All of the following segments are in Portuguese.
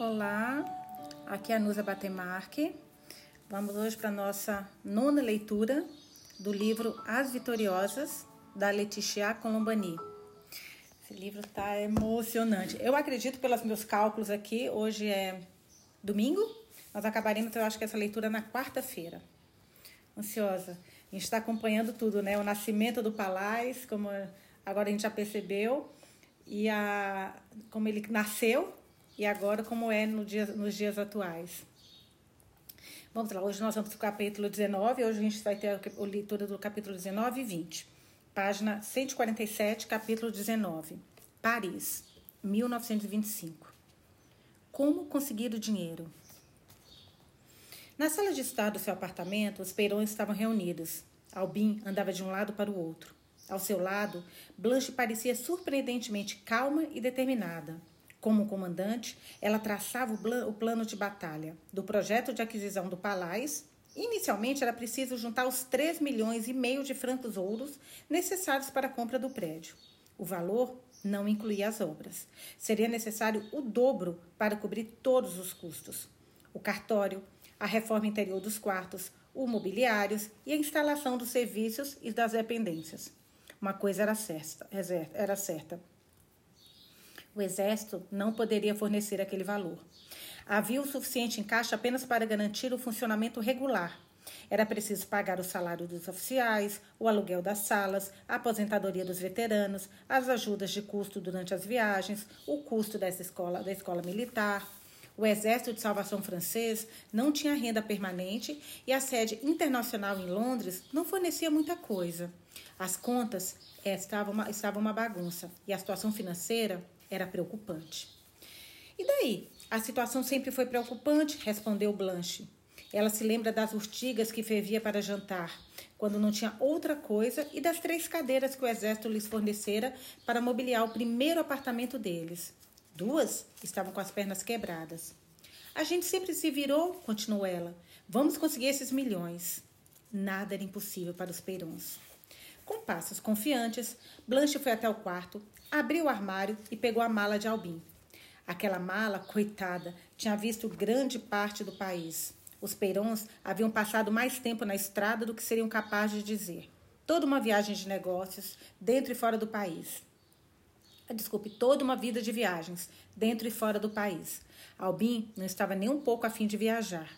Olá, aqui é a Nusa Batemarque. Vamos hoje para a nossa nona leitura do livro As Vitoriosas, da Letitia Colombani. Esse livro está emocionante. Eu acredito, pelos meus cálculos aqui, hoje é domingo, nós acabaremos, eu acho que essa leitura na quarta-feira. Ansiosa. A gente está acompanhando tudo, né? O nascimento do Palais, como agora a gente já percebeu, e a, como ele nasceu, e agora como é no dia, nos dias atuais. Vamos lá, hoje nós vamos para o capítulo 19, hoje a gente vai ter a leitura do capítulo 19 e 20. Página 147, capítulo 19. Paris, 1925. Como conseguir o dinheiro? Na sala de estar do seu apartamento, os peirões estavam reunidos. Albin andava de um lado para o outro. Ao seu lado, Blanche parecia surpreendentemente calma e determinada. Como comandante, ela traçava o plano de batalha do projeto de aquisição do Palais. Inicialmente, era preciso juntar os 3 milhões e meio de francos ouros necessários para a compra do prédio. O valor não incluía as obras. Seria necessário o dobro para cobrir todos os custos. O cartório, a reforma interior dos quartos, o mobiliários e a instalação dos serviços e das dependências. Uma coisa era certa, era certa. O exército não poderia fornecer aquele valor. Havia o suficiente em caixa apenas para garantir o funcionamento regular. Era preciso pagar o salário dos oficiais, o aluguel das salas, a aposentadoria dos veteranos, as ajudas de custo durante as viagens, o custo dessa escola, da escola militar. O Exército de Salvação francês não tinha renda permanente e a sede internacional em Londres não fornecia muita coisa. As contas é, estavam, uma, estavam uma bagunça e a situação financeira era preocupante. E daí? A situação sempre foi preocupante, respondeu Blanche. Ela se lembra das urtigas que fervia para jantar, quando não tinha outra coisa, e das três cadeiras que o exército lhes fornecera para mobiliar o primeiro apartamento deles. Duas estavam com as pernas quebradas. A gente sempre se virou, continuou ela. Vamos conseguir esses milhões. Nada era impossível para os peirões. Com passos confiantes, Blanche foi até o quarto, abriu o armário e pegou a mala de Albin. Aquela mala, coitada, tinha visto grande parte do país. Os Peirons haviam passado mais tempo na estrada do que seriam capazes de dizer. Toda uma viagem de negócios, dentro e fora do país. Desculpe, toda uma vida de viagens, dentro e fora do país. Albin não estava nem um pouco afim de viajar.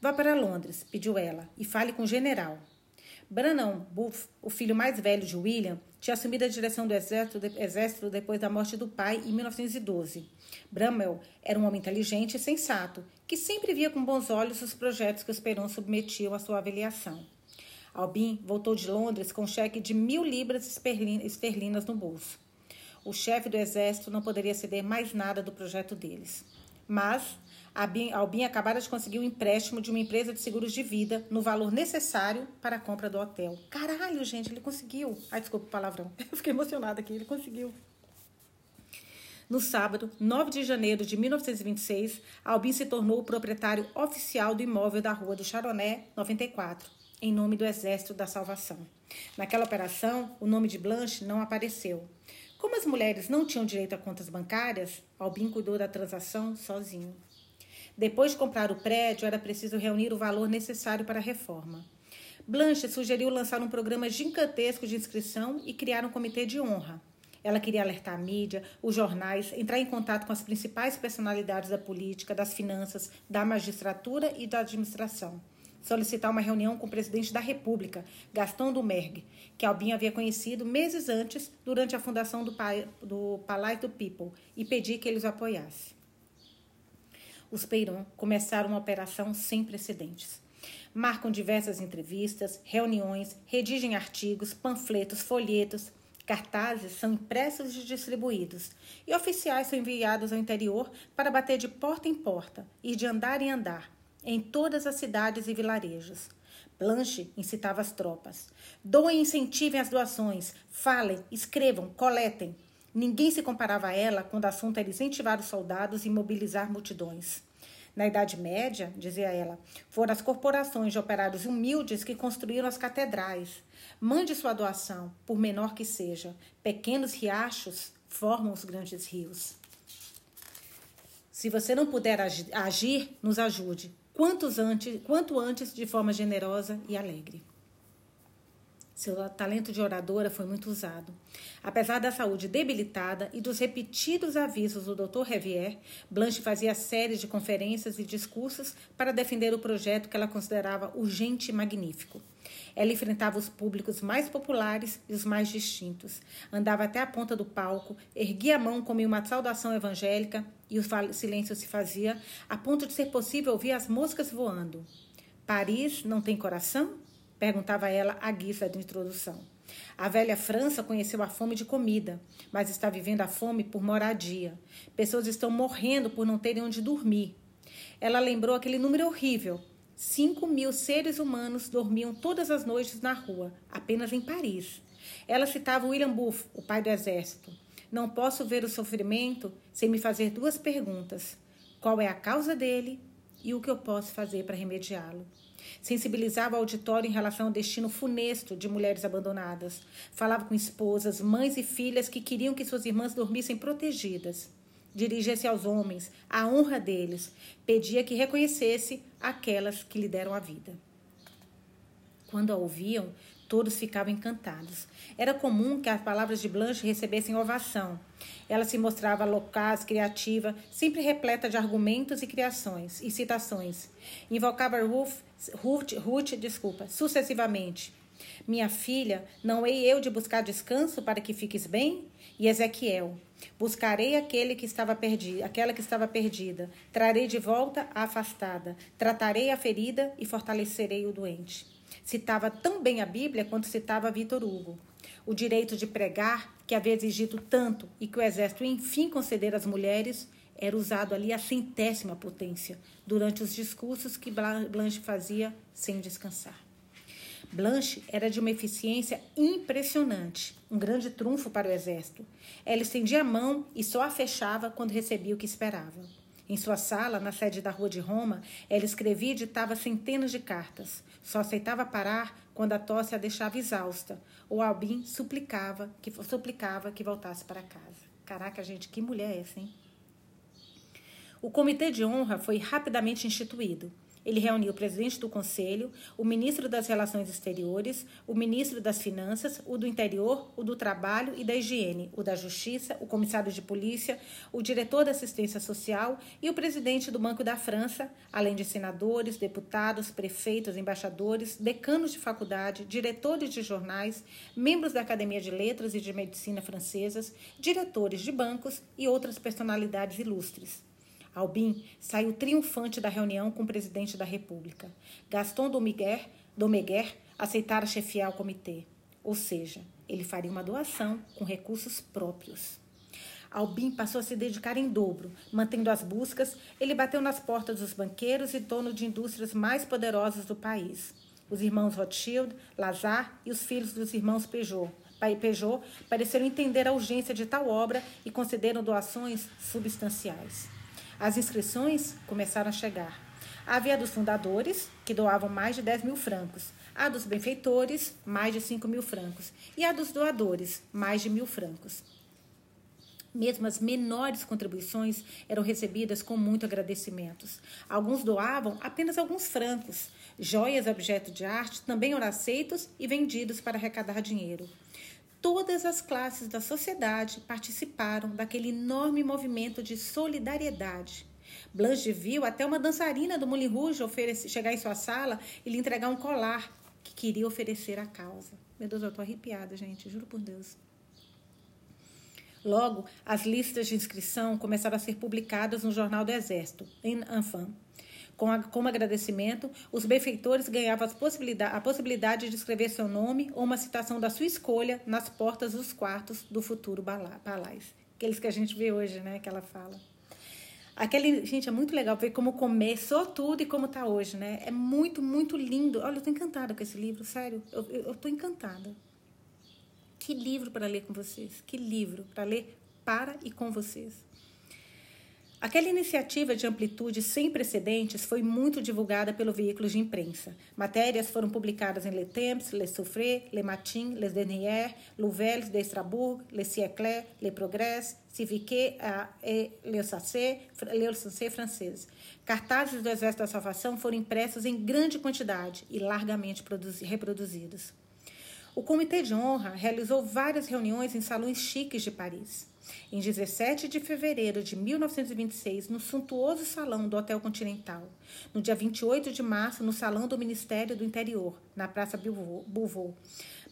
Vá para Londres, pediu ela, e fale com o general. Branham Buff, o filho mais velho de William, tinha assumido a direção do exército, de, exército depois da morte do pai em 1912. Bramwell era um homem inteligente e sensato, que sempre via com bons olhos os projetos que os Perons submetiam à sua avaliação. Albin voltou de Londres com um cheque de mil libras esterlinas no bolso. O chefe do exército não poderia ceder mais nada do projeto deles. Mas Albin acabara de conseguir um empréstimo de uma empresa de seguros de vida no valor necessário para a compra do hotel. Caralho, gente, ele conseguiu. Ai, desculpa o palavrão. Eu fiquei emocionada aqui, ele conseguiu. No sábado, 9 de janeiro de 1926, Albin se tornou o proprietário oficial do imóvel da Rua do Charoné, 94, em nome do Exército da Salvação. Naquela operação, o nome de Blanche não apareceu. Como as mulheres não tinham direito a contas bancárias, Albin cuidou da transação sozinho. Depois de comprar o prédio, era preciso reunir o valor necessário para a reforma. Blanche sugeriu lançar um programa gigantesco de inscrição e criar um comitê de honra. Ela queria alertar a mídia, os jornais, entrar em contato com as principais personalidades da política, das finanças, da magistratura e da administração. Solicitar uma reunião com o presidente da República, Gaston Dumergue, que Albin havia conhecido meses antes, durante a fundação do, do Palácio do People, e pedir que eles o apoiassem os Peiron começaram uma operação sem precedentes. Marcam diversas entrevistas, reuniões, redigem artigos, panfletos, folhetos, cartazes são impressos e distribuídos, e oficiais são enviados ao interior para bater de porta em porta e de andar em andar, em todas as cidades e vilarejos. Blanche incitava as tropas. Doem e incentivem as doações. Falem, escrevam, coletem. Ninguém se comparava a ela quando o assunto era incentivar os soldados e mobilizar multidões. Na Idade Média, dizia ela, foram as corporações de operários humildes que construíram as catedrais. Mande sua doação, por menor que seja. Pequenos riachos formam os grandes rios. Se você não puder agir, nos ajude. Quantos antes, quanto antes, de forma generosa e alegre. Seu talento de oradora foi muito usado. Apesar da saúde debilitada e dos repetidos avisos do Dr. Revier, Blanche fazia séries de conferências e discursos para defender o projeto que ela considerava urgente e magnífico. Ela enfrentava os públicos mais populares e os mais distintos. Andava até a ponta do palco, erguia a mão como em uma saudação evangélica e o silêncio se fazia, a ponto de ser possível ouvir as moscas voando. Paris não tem coração? Perguntava ela à guisa de introdução. A velha França conheceu a fome de comida, mas está vivendo a fome por moradia. Pessoas estão morrendo por não terem onde dormir. Ela lembrou aquele número horrível. Cinco mil seres humanos dormiam todas as noites na rua, apenas em Paris. Ela citava William Booth, o pai do exército. Não posso ver o sofrimento sem me fazer duas perguntas: qual é a causa dele e o que eu posso fazer para remediá-lo? Sensibilizava o auditório em relação ao destino funesto de mulheres abandonadas. Falava com esposas, mães e filhas que queriam que suas irmãs dormissem protegidas. Dirigia-se aos homens, à honra deles. Pedia que reconhecesse aquelas que lhe deram a vida. Quando a ouviam, todos ficavam encantados. Era comum que as palavras de Blanche recebessem ovação. Ela se mostrava locaz, criativa, sempre repleta de argumentos e criações e citações. Invocava Ruth, Ruth, Ruth desculpa, sucessivamente. Minha filha, não hei eu de buscar descanso para que fiques bem? E Ezequiel, buscarei aquele que estava perdido, aquela que estava perdida, trarei de volta a afastada, tratarei a ferida e fortalecerei o doente. Citava tão bem a Bíblia quanto citava Vitor Hugo. O direito de pregar, que havia exigido tanto e que o exército enfim concedera às mulheres, era usado ali a centésima potência durante os discursos que Blanche fazia sem descansar. Blanche era de uma eficiência impressionante, um grande trunfo para o exército. Ela estendia a mão e só a fechava quando recebia o que esperava. Em sua sala, na sede da Rua de Roma, ela escrevia e ditava centenas de cartas. Só aceitava parar quando a tosse a deixava exausta, ou Albin suplicava que, suplicava que voltasse para casa. Caraca, gente, que mulher é essa, hein? O comitê de honra foi rapidamente instituído. Ele reuniu o presidente do Conselho, o ministro das Relações Exteriores, o ministro das Finanças, o do Interior, o do Trabalho e da Higiene, o da Justiça, o comissário de polícia, o diretor da Assistência Social e o presidente do Banco da França, além de senadores, deputados, prefeitos, embaixadores, decanos de faculdade, diretores de jornais, membros da Academia de Letras e de Medicina francesas, diretores de bancos e outras personalidades ilustres. Albin saiu triunfante da reunião com o presidente da República. Gaston Dominguer, Domeguer aceitara chefiar o comitê. Ou seja, ele faria uma doação com recursos próprios. Albin passou a se dedicar em dobro, mantendo as buscas. Ele bateu nas portas dos banqueiros e donos de indústrias mais poderosos do país. Os irmãos Rothschild, Lazar e os filhos dos irmãos Peugeot, Peugeot pareceram entender a urgência de tal obra e concederam doações substanciais. As inscrições começaram a chegar. Havia a dos fundadores, que doavam mais de 10 mil francos, a dos benfeitores, mais de 5 mil francos, e a dos doadores, mais de mil francos. Mesmo as menores contribuições eram recebidas com muito agradecimentos. Alguns doavam apenas alguns francos. Joias, objeto de arte, também eram aceitos e vendidos para arrecadar dinheiro todas as classes da sociedade participaram daquele enorme movimento de solidariedade. Blanche viu até uma dançarina do Moulin Rouge chegar em sua sala e lhe entregar um colar que queria oferecer à causa. Meu Deus, eu estou arrepiada, gente, juro por Deus. Logo, as listas de inscrição começaram a ser publicadas no Jornal do Exército, em Enfant. Com a, como agradecimento, os benfeitores ganhavam possibilidade, a possibilidade de escrever seu nome ou uma citação da sua escolha nas portas dos quartos do futuro palais. Aqueles que a gente vê hoje, né? Que ela fala. Aquele, gente, é muito legal ver como começou tudo e como está hoje, né? É muito, muito lindo. Olha, eu tô encantada com esse livro, sério. Eu tô encantada. Que livro para ler com vocês. Que livro para ler para e com vocês. Aquela iniciativa de amplitude sem precedentes foi muito divulgada pelo veículo de imprensa. Matérias foram publicadas em Le Temps, Le Souffré, Le Matin, Les Nouvelles de Strasbourg, Le Siècle, Le Progrès, Civique et Le Sacé, Le Sacé francês. Cartazes do Exército da Salvação foram impressos em grande quantidade e largamente reproduzidos. O Comitê de Honra realizou várias reuniões em salões chiques de Paris. Em 17 de fevereiro de 1926, no suntuoso salão do Hotel Continental. No dia 28 de março, no salão do Ministério do Interior, na Praça Beauvau.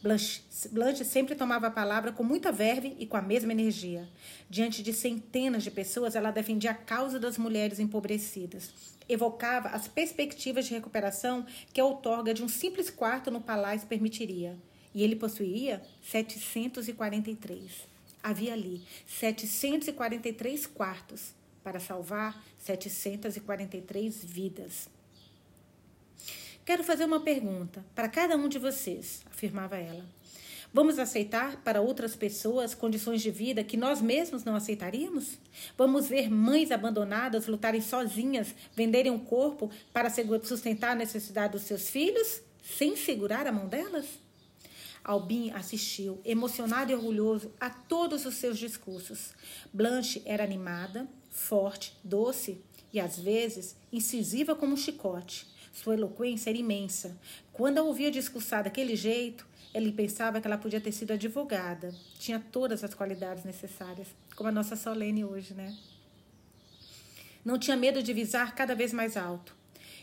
Blanche, Blanche sempre tomava a palavra com muita verve e com a mesma energia. Diante de centenas de pessoas, ela defendia a causa das mulheres empobrecidas. Evocava as perspectivas de recuperação que a outorga de um simples quarto no palácio permitiria. E ele possuía 743 havia ali 743 quartos para salvar 743 vidas. Quero fazer uma pergunta para cada um de vocês, afirmava ela. Vamos aceitar para outras pessoas condições de vida que nós mesmos não aceitaríamos? Vamos ver mães abandonadas lutarem sozinhas, venderem um corpo para sustentar a necessidade dos seus filhos, sem segurar a mão delas? Albin assistiu, emocionado e orgulhoso, a todos os seus discursos. Blanche era animada, forte, doce e, às vezes, incisiva como um chicote. Sua eloquência era imensa. Quando a ouvia discursar daquele jeito, ele pensava que ela podia ter sido advogada. Tinha todas as qualidades necessárias, como a nossa Solene hoje, né? Não tinha medo de visar cada vez mais alto.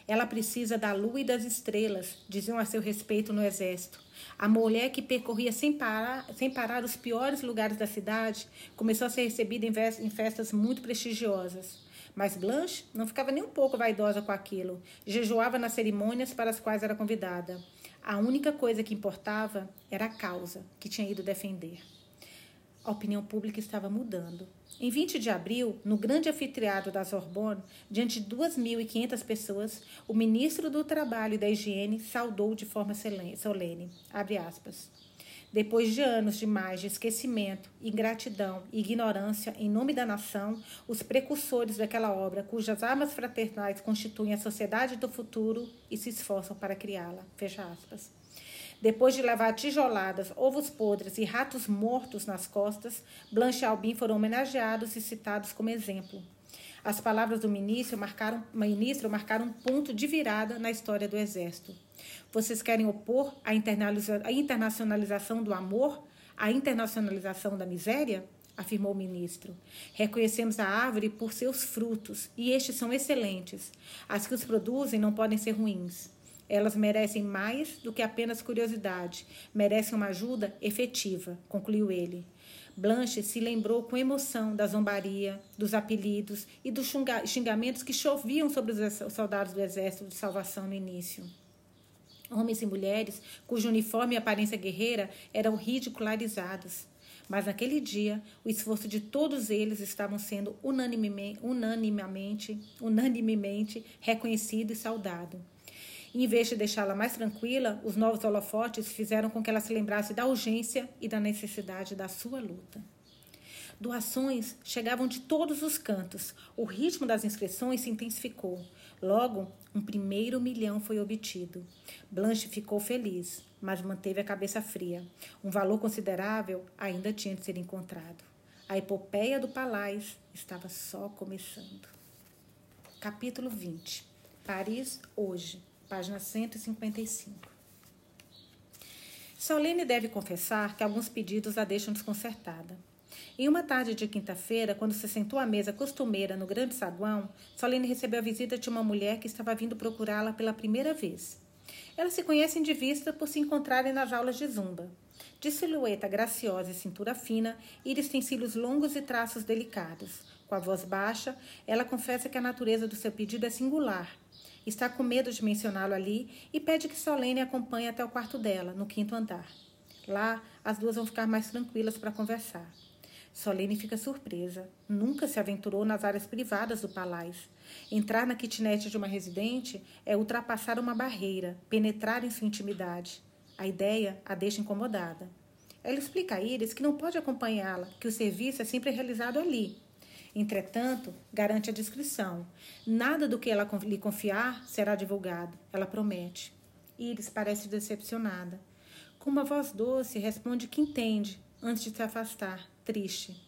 Ela precisa da lua e das estrelas, diziam a seu respeito no exército. A mulher que percorria sem parar, sem parar os piores lugares da cidade começou a ser recebida em festas muito prestigiosas. Mas Blanche não ficava nem um pouco vaidosa com aquilo. Jejuava nas cerimônias para as quais era convidada. A única coisa que importava era a causa que tinha ido defender. A opinião pública estava mudando. Em 20 de abril, no grande anfiteatro da Sorbonne, diante de 2.500 pessoas, o ministro do Trabalho e da Higiene saudou de forma solene. Depois de anos demais de esquecimento, ingratidão e ignorância em nome da nação, os precursores daquela obra, cujas armas fraternais constituem a sociedade do futuro e se esforçam para criá-la. Fecha aspas. Depois de levar tijoladas, ovos podres e ratos mortos nas costas, Blanche e Albin foram homenageados e citados como exemplo. As palavras do ministro marcaram, ministro marcaram um ponto de virada na história do Exército. Vocês querem opor a, a internacionalização do amor à internacionalização da miséria? afirmou o ministro. Reconhecemos a árvore por seus frutos, e estes são excelentes. As que os produzem não podem ser ruins. Elas merecem mais do que apenas curiosidade, merecem uma ajuda efetiva, concluiu ele. Blanche se lembrou com emoção da zombaria, dos apelidos e dos xingamentos que choviam sobre os soldados do Exército de Salvação no início. Homens e mulheres, cujo uniforme e aparência guerreira eram ridicularizados. Mas naquele dia, o esforço de todos eles estavam sendo unanimemente, unanimemente, unanimemente reconhecido e saudado. E, em vez de deixá-la mais tranquila, os novos holofotes fizeram com que ela se lembrasse da urgência e da necessidade da sua luta. Doações chegavam de todos os cantos. O ritmo das inscrições se intensificou. Logo, um primeiro milhão foi obtido. Blanche ficou feliz, mas manteve a cabeça fria. Um valor considerável ainda tinha de ser encontrado. A epopeia do Palais estava só começando. Capítulo 20 Paris, hoje página 155. Solene deve confessar que alguns pedidos a deixam desconcertada. Em uma tarde de quinta-feira, quando se sentou à mesa costumeira no grande saguão, Solene recebeu a visita de uma mulher que estava vindo procurá-la pela primeira vez. Elas se conhecem de vista por se encontrarem nas aulas de zumba. De silhueta graciosa e cintura fina, Iris tem cílios longos e traços delicados. Com a voz baixa, ela confessa que a natureza do seu pedido é singular Está com medo de mencioná-lo ali e pede que Solene acompanhe até o quarto dela, no quinto andar. Lá, as duas vão ficar mais tranquilas para conversar. Solene fica surpresa. Nunca se aventurou nas áreas privadas do palácio. Entrar na kitnet de uma residente é ultrapassar uma barreira, penetrar em sua intimidade. A ideia a deixa incomodada. Ela explica a Iris que não pode acompanhá-la, que o serviço é sempre realizado ali. Entretanto, garante a discrição. Nada do que ela lhe confiar será divulgado, ela promete. Iris parece decepcionada. Com uma voz doce, responde que entende, antes de se afastar, triste.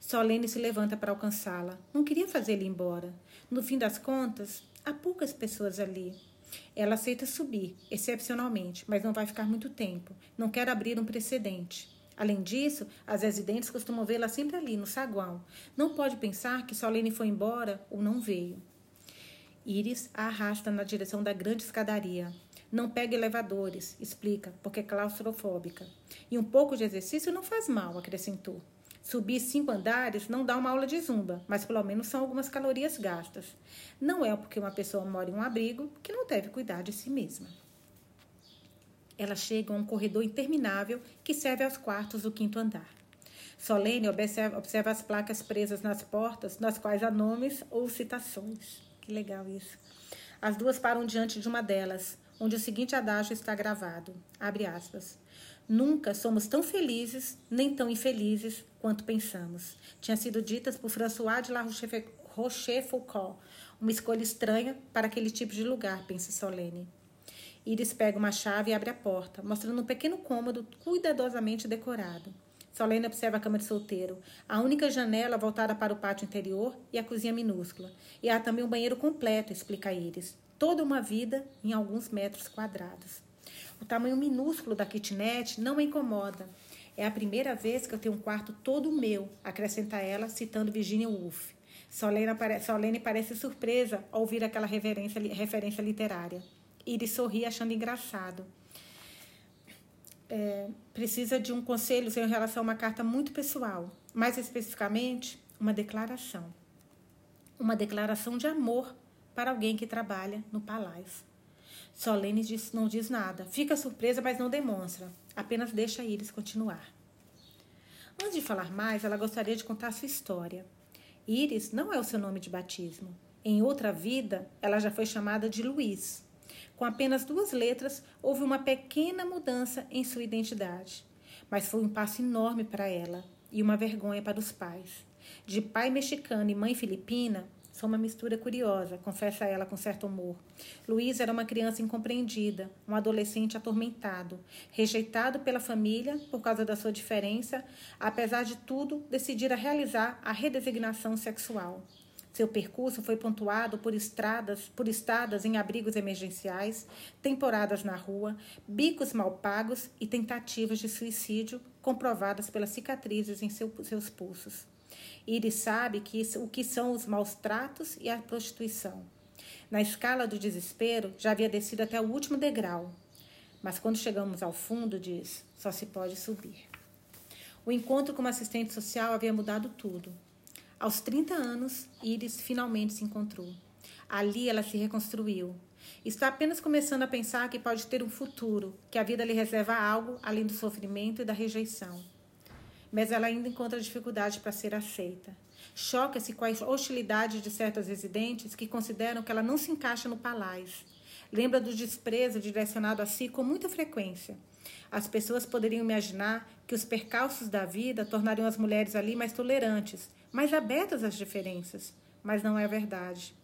Solene se levanta para alcançá-la. Não queria fazê-la embora. No fim das contas, há poucas pessoas ali. Ela aceita subir, excepcionalmente, mas não vai ficar muito tempo. Não quer abrir um precedente. Além disso, as residentes costumam vê-la sempre ali, no saguão. Não pode pensar que Solene foi embora ou não veio. Iris a arrasta na direção da grande escadaria. Não pega elevadores, explica, porque é claustrofóbica. E um pouco de exercício não faz mal, acrescentou. Subir cinco andares não dá uma aula de zumba, mas pelo menos são algumas calorias gastas. Não é porque uma pessoa mora em um abrigo que não deve cuidar de si mesma. Ela chega a um corredor interminável que serve aos quartos do quinto andar. Solene observa, observa as placas presas nas portas, nas quais há nomes ou citações. Que legal isso. As duas param diante de uma delas, onde o seguinte adágio está gravado. Abre aspas. Nunca somos tão felizes nem tão infelizes quanto pensamos. Tinha sido ditas por François de la Rochefoucauld, uma escolha estranha para aquele tipo de lugar, pensa Solene. Iris pega uma chave e abre a porta, mostrando um pequeno cômodo cuidadosamente decorado. Solene observa a cama de solteiro, a única janela voltada para o pátio interior e a cozinha minúscula. E há também um banheiro completo, explica Iris. Toda uma vida em alguns metros quadrados. O tamanho minúsculo da kitnet não incomoda. É a primeira vez que eu tenho um quarto todo meu, acrescenta ela, citando Virginia Woolf. Solene, Solene parece surpresa ao ouvir aquela referência literária. Iris sorri achando engraçado. É, precisa de um conselho em relação a uma carta muito pessoal, mais especificamente, uma declaração. Uma declaração de amor para alguém que trabalha no palácio. Solene diz, não diz nada. Fica surpresa, mas não demonstra. Apenas deixa Iris continuar. Antes de falar mais, ela gostaria de contar sua história. Iris não é o seu nome de batismo. Em outra vida, ela já foi chamada de Luiz. Com apenas duas letras, houve uma pequena mudança em sua identidade. Mas foi um passo enorme para ela e uma vergonha para os pais. De pai mexicano e mãe filipina, são uma mistura curiosa, confessa ela com certo humor. Luiz era uma criança incompreendida, um adolescente atormentado, rejeitado pela família por causa da sua diferença, apesar de tudo, decidira realizar a redesignação sexual. Seu percurso foi pontuado por estradas, por estadas em abrigos emergenciais, temporadas na rua, bicos mal pagos e tentativas de suicídio comprovadas pelas cicatrizes em seu, seus pulsos. Iris sabe que o que são os maus tratos e a prostituição. Na escala do desespero, já havia descido até o último degrau. Mas quando chegamos ao fundo, diz, só se pode subir. O encontro com uma assistente social havia mudado tudo. Aos 30 anos, Iris finalmente se encontrou. Ali ela se reconstruiu. Está apenas começando a pensar que pode ter um futuro, que a vida lhe reserva algo além do sofrimento e da rejeição mas ela ainda encontra dificuldade para ser aceita. Choca-se com a hostilidade de certas residentes que consideram que ela não se encaixa no palácio. Lembra do desprezo direcionado a si com muita frequência. As pessoas poderiam imaginar que os percalços da vida tornariam as mulheres ali mais tolerantes, mais abertas às diferenças, mas não é verdade.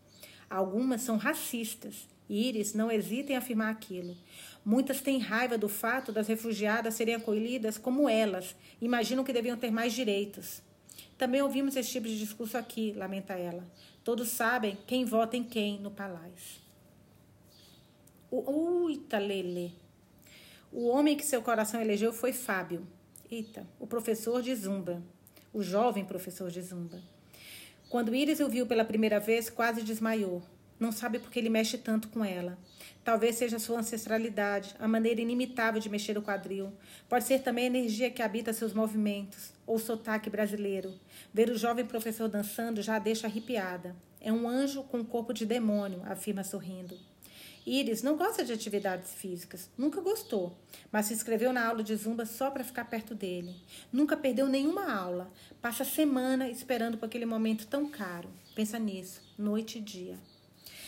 Algumas são racistas. Iris não hesita em afirmar aquilo. Muitas têm raiva do fato das refugiadas serem acolhidas como elas, imaginam que deviam ter mais direitos. Também ouvimos esse tipo de discurso aqui, lamenta ela. Todos sabem quem vota em quem no palácio. Uita, Lele. O homem que seu coração elegeu foi Fábio. Eita, o professor de Zumba. O jovem professor de Zumba. Quando Iris o viu pela primeira vez, quase desmaiou. Não sabe por que ele mexe tanto com ela. Talvez seja sua ancestralidade, a maneira inimitável de mexer o quadril. Pode ser também a energia que habita seus movimentos, ou o sotaque brasileiro. Ver o jovem professor dançando já a deixa arrepiada. É um anjo com um corpo de demônio, afirma sorrindo. Iris não gosta de atividades físicas, nunca gostou, mas se inscreveu na aula de zumba só para ficar perto dele. Nunca perdeu nenhuma aula, passa semana esperando por aquele momento tão caro. Pensa nisso, noite e dia.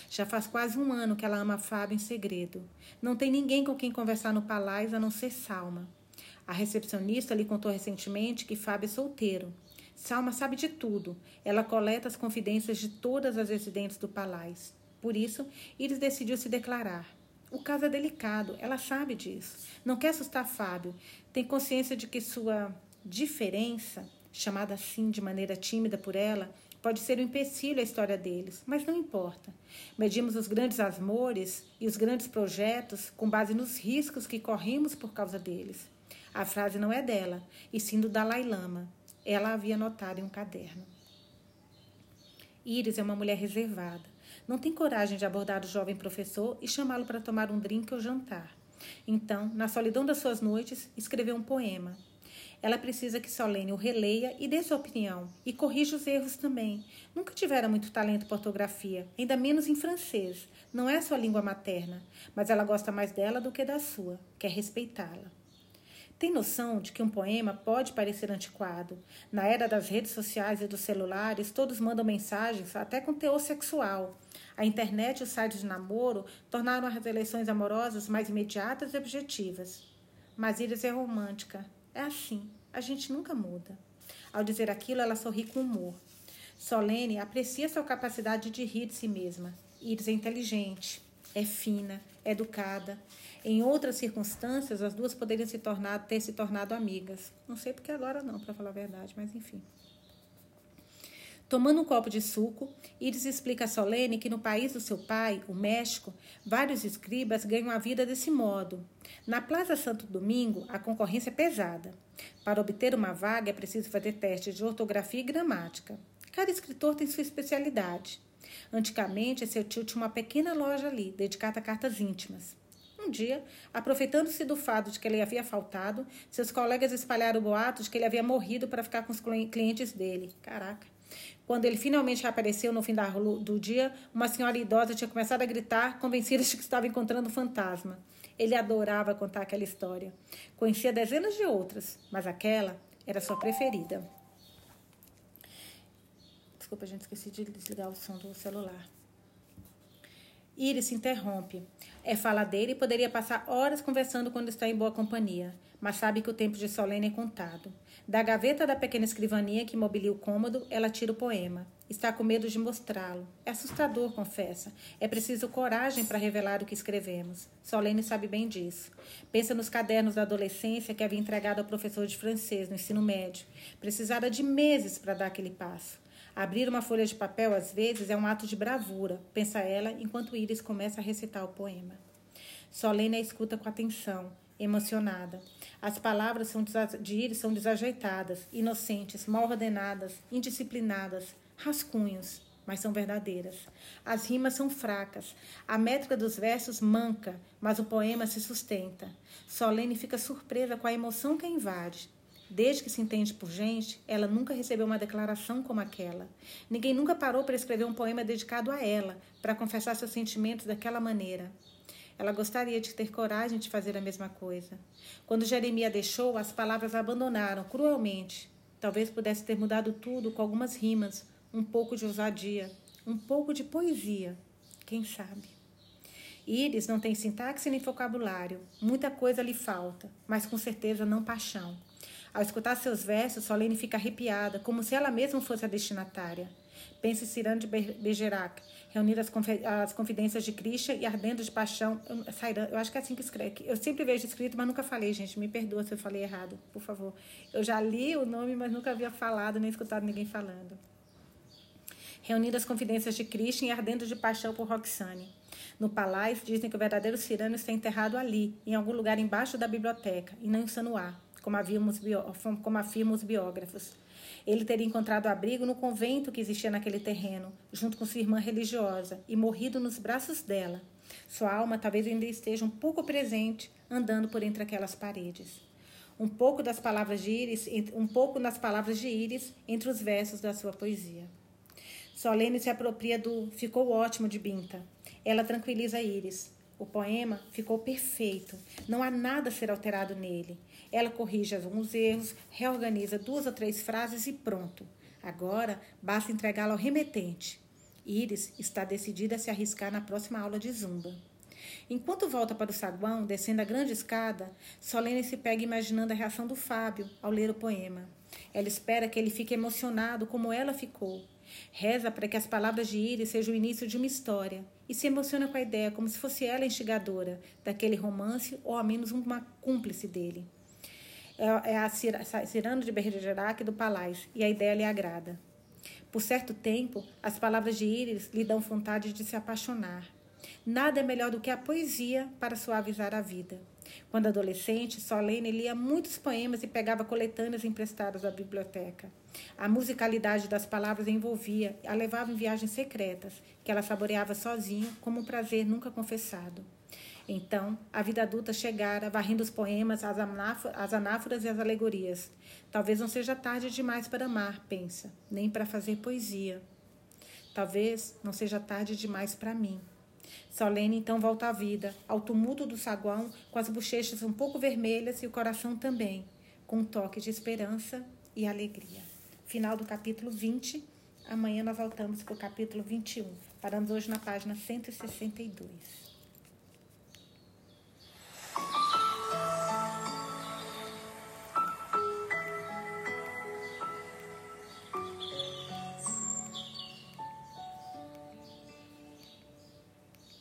Já faz quase um ano que ela ama Fábio em segredo. Não tem ninguém com quem conversar no palácio a não ser Salma. A recepcionista lhe contou recentemente que Fábio é solteiro. Salma sabe de tudo. Ela coleta as confidências de todas as residentes do palácio. Por isso, Iris decidiu se declarar. O caso é delicado, ela sabe disso. Não quer assustar Fábio. Tem consciência de que sua diferença, chamada assim de maneira tímida por ela, pode ser um empecilho à história deles, mas não importa. Medimos os grandes amores e os grandes projetos com base nos riscos que corrimos por causa deles. A frase não é dela, e sim do Dalai Lama. Ela havia anotado em um caderno. Iris é uma mulher reservada. Não tem coragem de abordar o jovem professor e chamá-lo para tomar um drink ou jantar. Então, na solidão das suas noites, escreveu um poema. Ela precisa que Solene o releia e dê sua opinião, e corrija os erros também. Nunca tivera muito talento para ortografia, ainda menos em francês. Não é sua língua materna, mas ela gosta mais dela do que da sua, quer respeitá-la. Tem noção de que um poema pode parecer antiquado? Na era das redes sociais e dos celulares, todos mandam mensagens, até com teor sexual. A internet e os sites de namoro tornaram as relações amorosas mais imediatas e objetivas. Mas Iris é romântica. É assim, a gente nunca muda. Ao dizer aquilo, ela sorri com humor. Solene aprecia sua capacidade de rir de si mesma. Iris é inteligente, é fina, é educada. Em outras circunstâncias, as duas poderiam se tornar, ter se tornado amigas. Não sei porque agora não, para falar a verdade, mas enfim. Tomando um copo de suco, Iris explica a Solene que no país do seu pai, o México, vários escribas ganham a vida desse modo. Na Plaza Santo Domingo, a concorrência é pesada. Para obter uma vaga é preciso fazer testes de ortografia e gramática. Cada escritor tem sua especialidade. Antigamente, seu tio tinha uma pequena loja ali, dedicada a cartas íntimas. Um dia, aproveitando-se do fato de que ele havia faltado, seus colegas espalharam boatos de que ele havia morrido para ficar com os clientes dele. Caraca. Quando ele finalmente apareceu no fim do dia, uma senhora idosa tinha começado a gritar, convencida de que estava encontrando um fantasma. Ele adorava contar aquela história. Conhecia dezenas de outras, mas aquela era sua preferida. Desculpa, gente, esqueci de desligar o som do celular. Iris se interrompe. É faladeira e poderia passar horas conversando quando está em boa companhia, mas sabe que o tempo de Solene é contado. Da gaveta da pequena escrivaninha que mobilia o cômodo, ela tira o poema. Está com medo de mostrá-lo. É assustador, confessa. É preciso coragem para revelar o que escrevemos. Solene sabe bem disso. Pensa nos cadernos da adolescência que havia entregado ao professor de francês no ensino médio. Precisara de meses para dar aquele passo. Abrir uma folha de papel, às vezes, é um ato de bravura, pensa ela, enquanto Iris começa a recitar o poema. Solene a escuta com atenção, emocionada. As palavras de Iris são desajeitadas, inocentes, mal ordenadas, indisciplinadas, rascunhos, mas são verdadeiras. As rimas são fracas, a métrica dos versos manca, mas o poema se sustenta. Solene fica surpresa com a emoção que a invade. Desde que se entende por gente, ela nunca recebeu uma declaração como aquela. Ninguém nunca parou para escrever um poema dedicado a ela, para confessar seus sentimentos daquela maneira. Ela gostaria de ter coragem de fazer a mesma coisa. Quando Jeremias deixou, as palavras a abandonaram cruelmente. Talvez pudesse ter mudado tudo com algumas rimas, um pouco de ousadia, um pouco de poesia. Quem sabe? Iris não tem sintaxe nem vocabulário. Muita coisa lhe falta, mas com certeza não paixão. Ao escutar seus versos, Solene fica arrepiada, como se ela mesma fosse a destinatária. Pensa em Cirano de Bergerac, reunir as, as confidências de Krishna e ardendo de paixão. Eu, eu acho que é assim que escreve. Eu sempre vejo escrito, mas nunca falei, gente. Me perdoa se eu falei errado, por favor. Eu já li o nome, mas nunca havia falado nem escutado ninguém falando. Reunindo as confidências de Krishna e ardendo de paixão por Roxane. No palácio, dizem que o verdadeiro Cirano está enterrado ali, em algum lugar embaixo da biblioteca, e não em Sanuá, como, como afirmam os biógrafos. Ele teria encontrado abrigo no convento que existia naquele terreno, junto com sua irmã religiosa, e morrido nos braços dela. Sua alma talvez ainda esteja um pouco presente, andando por entre aquelas paredes. Um pouco das palavras de Iris, um pouco nas palavras de Iris entre os versos da sua poesia. Solene se apropria do ficou ótimo de Binta. Ela tranquiliza Iris. O poema ficou perfeito. Não há nada a ser alterado nele. Ela corrige alguns erros, reorganiza duas ou três frases e pronto. Agora basta entregá-lo ao remetente. Iris está decidida a se arriscar na próxima aula de zumba. Enquanto volta para o saguão, descendo a grande escada, Solene se pega imaginando a reação do Fábio ao ler o poema. Ela espera que ele fique emocionado como ela ficou. Reza para que as palavras de Iris sejam o início de uma história e se emociona com a ideia como se fosse ela a instigadora daquele romance ou ao menos uma cúmplice dele. É, é a Cirano de Bergerac do Palais e a ideia lhe agrada. Por certo tempo, as palavras de Iris lhe dão vontade de se apaixonar. Nada é melhor do que a poesia para suavizar a vida. Quando adolescente, Solene lia muitos poemas e pegava coletâneas emprestadas da biblioteca. A musicalidade das palavras envolvia, a levava em viagens secretas, que ela saboreava sozinha, como um prazer nunca confessado. Então, a vida adulta chegara, varrendo os poemas, as, as anáforas e as alegorias. Talvez não seja tarde demais para amar, pensa, nem para fazer poesia. Talvez não seja tarde demais para mim. Solene então volta à vida, ao tumulto do saguão, com as bochechas um pouco vermelhas e o coração também, com um toque de esperança e alegria. Final do capítulo 20. Amanhã nós voltamos para o capítulo 21. Paramos hoje na página 162.